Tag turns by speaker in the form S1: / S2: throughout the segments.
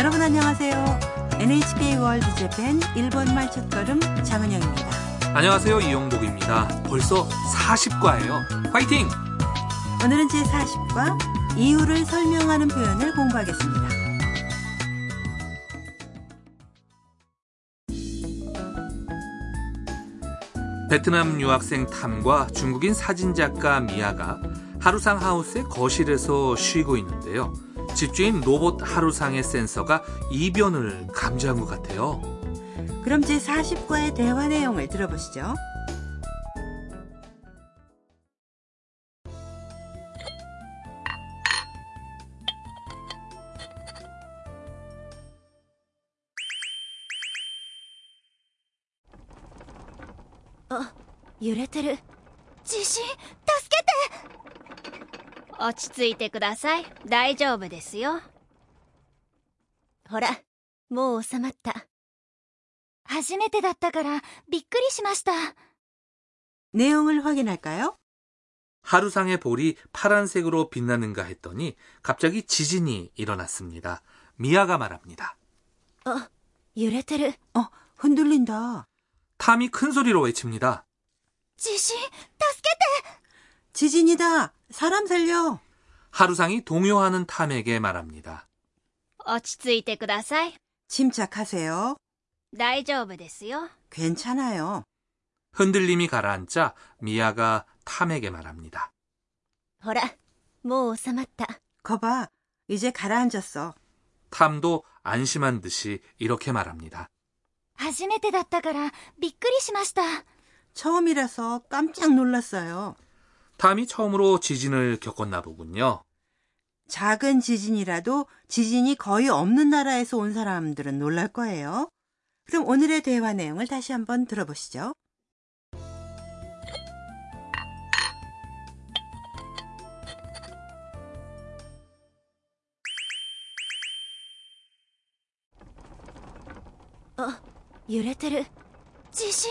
S1: 여러분 안녕하세요. NHK 월드 재팬 일본말 첫걸음 장은영입니다.
S2: 안녕하세요. 이용복입니다. 벌써 40과예요. 화이팅!
S1: 오늘은 제40과 이유를 설명하는 표현을 공부하겠습니다.
S2: 베트남 유학생 탐과 중국인 사진작가 미아가 하루상 하우스의 거실에서 쉬고 있는데요. 집주인 로봇 하루상의 센서가 이변을 감지한 것 같아요.
S1: 그럼 제40과의 대화 내용을 들어보시죠.
S3: あ揺れてる地震助けて 落ち着いてください大丈夫ですよほらもう収まった初めてだったからびっくりしました
S1: 내용을 확인할까요?
S2: 하루상의 볼이 파란색으로 빛나는가 했더니 갑자기 지진이 일어났습니다. 미아가 말합니다.
S3: あ揺れてる
S1: 어, 흔들린다.
S2: 탐이 큰 소리로 외칩니다.
S3: 地震助け
S1: 지진이다. 사람 살려.
S2: 하루상이 동요하는 탐에게 말합니다.
S3: て落ち着いてください
S1: 침착하세요.
S3: 大丈夫ですよ
S1: 괜찮아요.
S2: 흔들림이 가라앉자 미아가 탐에게 말합니다.
S3: ほらもう収まった
S1: 거봐. 이제 가라앉았어.
S2: 탐도 안심한 듯이 이렇게 말합니다.
S3: 初めてだったからびっくりしました
S1: 처음이라서 깜짝 놀랐어요.
S2: 탐이 처음으로 지진을 겪었나 보군요.
S1: 작은 지진이라도 지진이 거의 없는 나라에서 온 사람들은 놀랄 거예요. 그럼 오늘의 대화 내용을 다시 한번 들어보시죠.
S3: 어, 유레테르, 지시?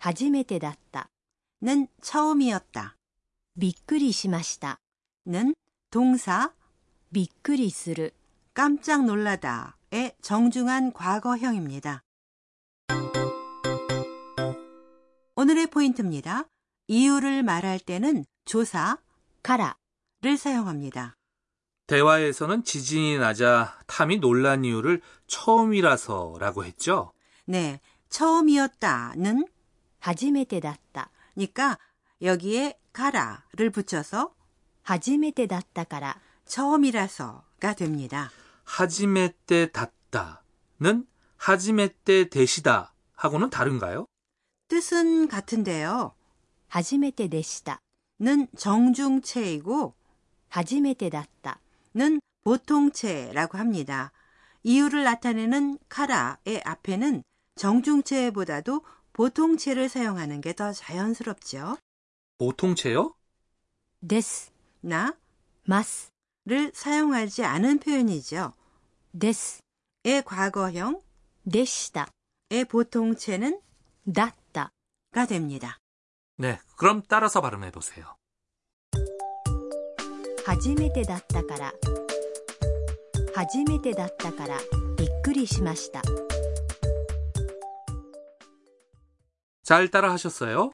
S3: 初めてだった
S1: 는 처음이었다.
S3: びっくりしました
S1: 는 동사
S3: びっくりする
S1: 깜짝 놀라다의 정중한 과거형입니다. 오늘의 포인트입니다. 이유를 말할 때는 조사
S3: から
S1: 를 사용합니다.
S2: 대화에서는 지진이 나자 탐이 놀란 이유를 처음이라서라고 했죠.
S1: 네, 처음이었다는
S3: 初めてだった
S1: 니까 여기에 가라를 붙여서
S3: 初めてだったから
S1: 처음이라서가 됩니다.
S2: 하지메 때 닿다는 하지메 때 대시다 하고는 다른가요?
S1: 뜻은 같은데요.
S3: 初めてでした
S1: 는 정중체이고
S3: 初めてだった
S1: 는 보통체라고 합니다. 이유를 나타내는 카라의 앞에는 정중체보다도 보통체를 사용하는 게 더 자연스럽죠.
S2: 보통체요?
S3: です。
S1: 나
S3: ます。
S1: 를 사용하지 않은 표현이죠.
S3: です。
S1: 의 과거형,
S3: でした。
S1: 의 보통체는
S3: だった。
S1: 가 됩니다.
S2: 네, 그럼 따라서 발음해 보세요.
S3: 初めてだったから。初めてだったから、びっくりしました。
S2: 잘 따라 하셨어요?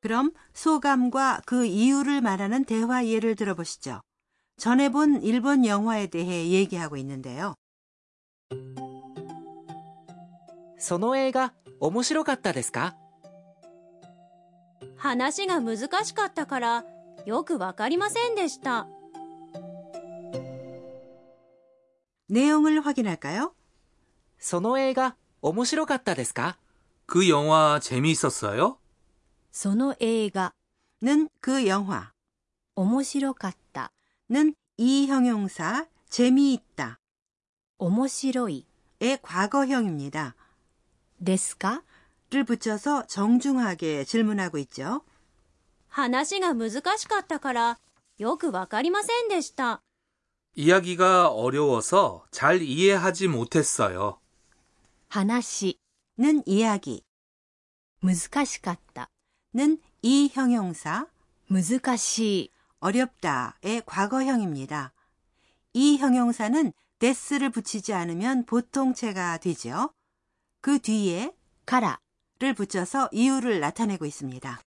S1: 그럼 소감과 그 이유를 말하는 대화 예를 들어보시죠. 전에 본 일본 영화에 대해 얘기하고 있는데요.
S4: その映画面白かったですか
S5: 話が難しかったからよくわかりませんでした。
S1: 내용을 확인할까요?
S4: その映画面白かったですか
S2: 그 영화 재미있었어요?
S3: その映画、
S1: 는 그 영화,
S5: 面白かった。
S1: 는 이 형용사 재미있다
S5: 面白い。
S1: 의 과거형입니다.
S5: ですか
S1: 를 붙여서 정중하게 질문하고 있죠.
S5: 話が難しかったから、よくわかりませんでした。
S2: 이야기가 어려워서 잘 이해하지 못했어요.
S5: 話、
S1: 는 이야기,
S5: 難しかった。
S1: 는 이 형용사
S5: 難しい。
S1: 어렵다의 과거형입니다. 이 형용사는 데스를 붙이지 않으면 보통체가 되죠. 그 뒤에
S5: から、
S1: 를 붙여서 이유를 나타내고 있습니다.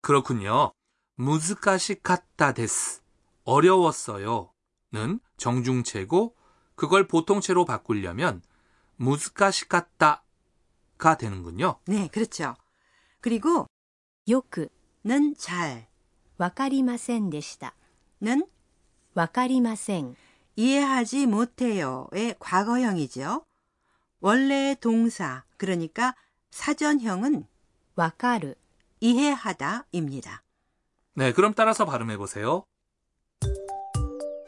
S2: 그렇군요. 무즈카시카타 데스. 어려웠어요. 는 정중체고 그걸 보통체로 바꾸려면 무즈카시카타가 되는군요.
S1: 네, 그렇죠. 그리고
S5: よく、
S1: 는 잘,
S5: わかりませんでした。
S1: 는
S5: わかりません。
S1: 이해하지 못해요의 과거형이죠. 원래의 동사, 그러니까 사전형은
S5: わかる。
S1: 이해하다입니다.
S2: 네, 그럼 따라서 발음해 보세요.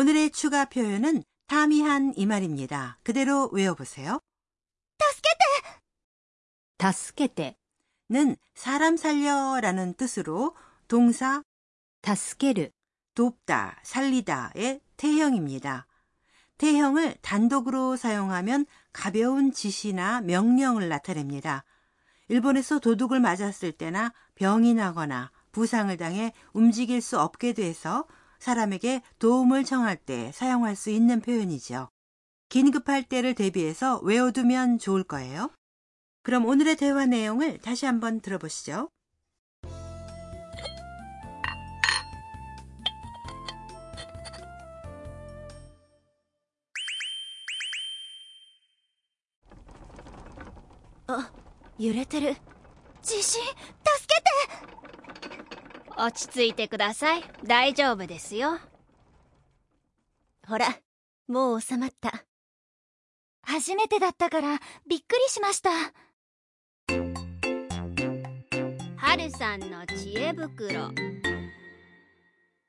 S1: 오늘의 추가 표현은 타미한 이 말입니다. 그대로 외워보세요.
S5: 다스케테!
S1: 다스케테는 사람 살려라는 뜻으로 동사
S5: 다스케르
S1: 돕다, 살리다의 태형입니다. 태형을 단독으로 사용하면 가벼운 지시나 명령을 나타냅니다. 일본에서 도둑을 맞았을 때나 병이 나거나 부상을 당해 움직일 수 없게 돼서 사람에게 도움을 청할 때 사용할 수 있는 표현이죠. 긴급할 때를 대비해서 외워두면 좋을 거예요. 그럼 오늘의 대화 내용을 다시 한번 들어보시죠.
S3: 어, 유레테르, 지시? 落ち着いてください大丈夫ですよほらもう収まった初めてだったからびっくりしましたはるさんの知恵袋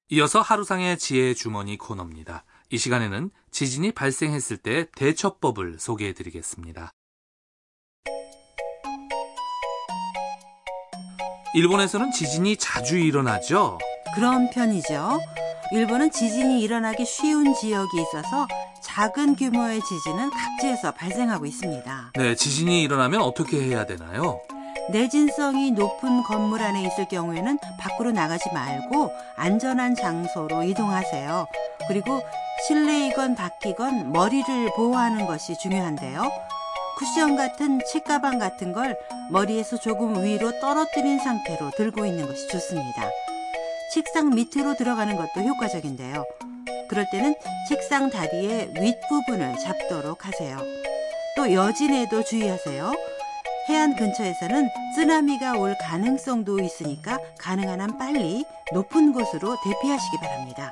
S2: 이어서 하루상의 지혜 주머니 코너입니다. 이 시간에는 지진이 발생했을 때 대처법을 소개해 드리겠습니다. 일본에서는 지진이 자주 일어나죠?
S1: 그런 편이죠. 일본은 지진이 일어나기 쉬운 지역이 있어서 작은 규모의 지진은 각지에서 발생하고 있습니다.
S2: 네, 지진이 일어나면 어떻게 해야 되나요?
S1: 내진성이 높은 건물 안에 있을 경우에는 밖으로 나가지 말고 안전한 장소로 이동하세요. 그리고 실내이건 밖이건 머리를 보호하는 것이 중요한데요. 쿠션 같은 책가방 같은 걸 머리에서 조금 위로 떨어뜨린 상태로 들고 있는 것이 좋습니다. 책상 밑으로 들어가는 것도 효과적인데요. 그럴 때는 책상 다리의 윗부분을 잡도록 하세요. 또 여진에도 주의하세요. 해안 근처에서는 쓰나미가 올 가능성도 있으니까 가능한 한 빨리 높은 곳으로 대피하시기 바랍니다.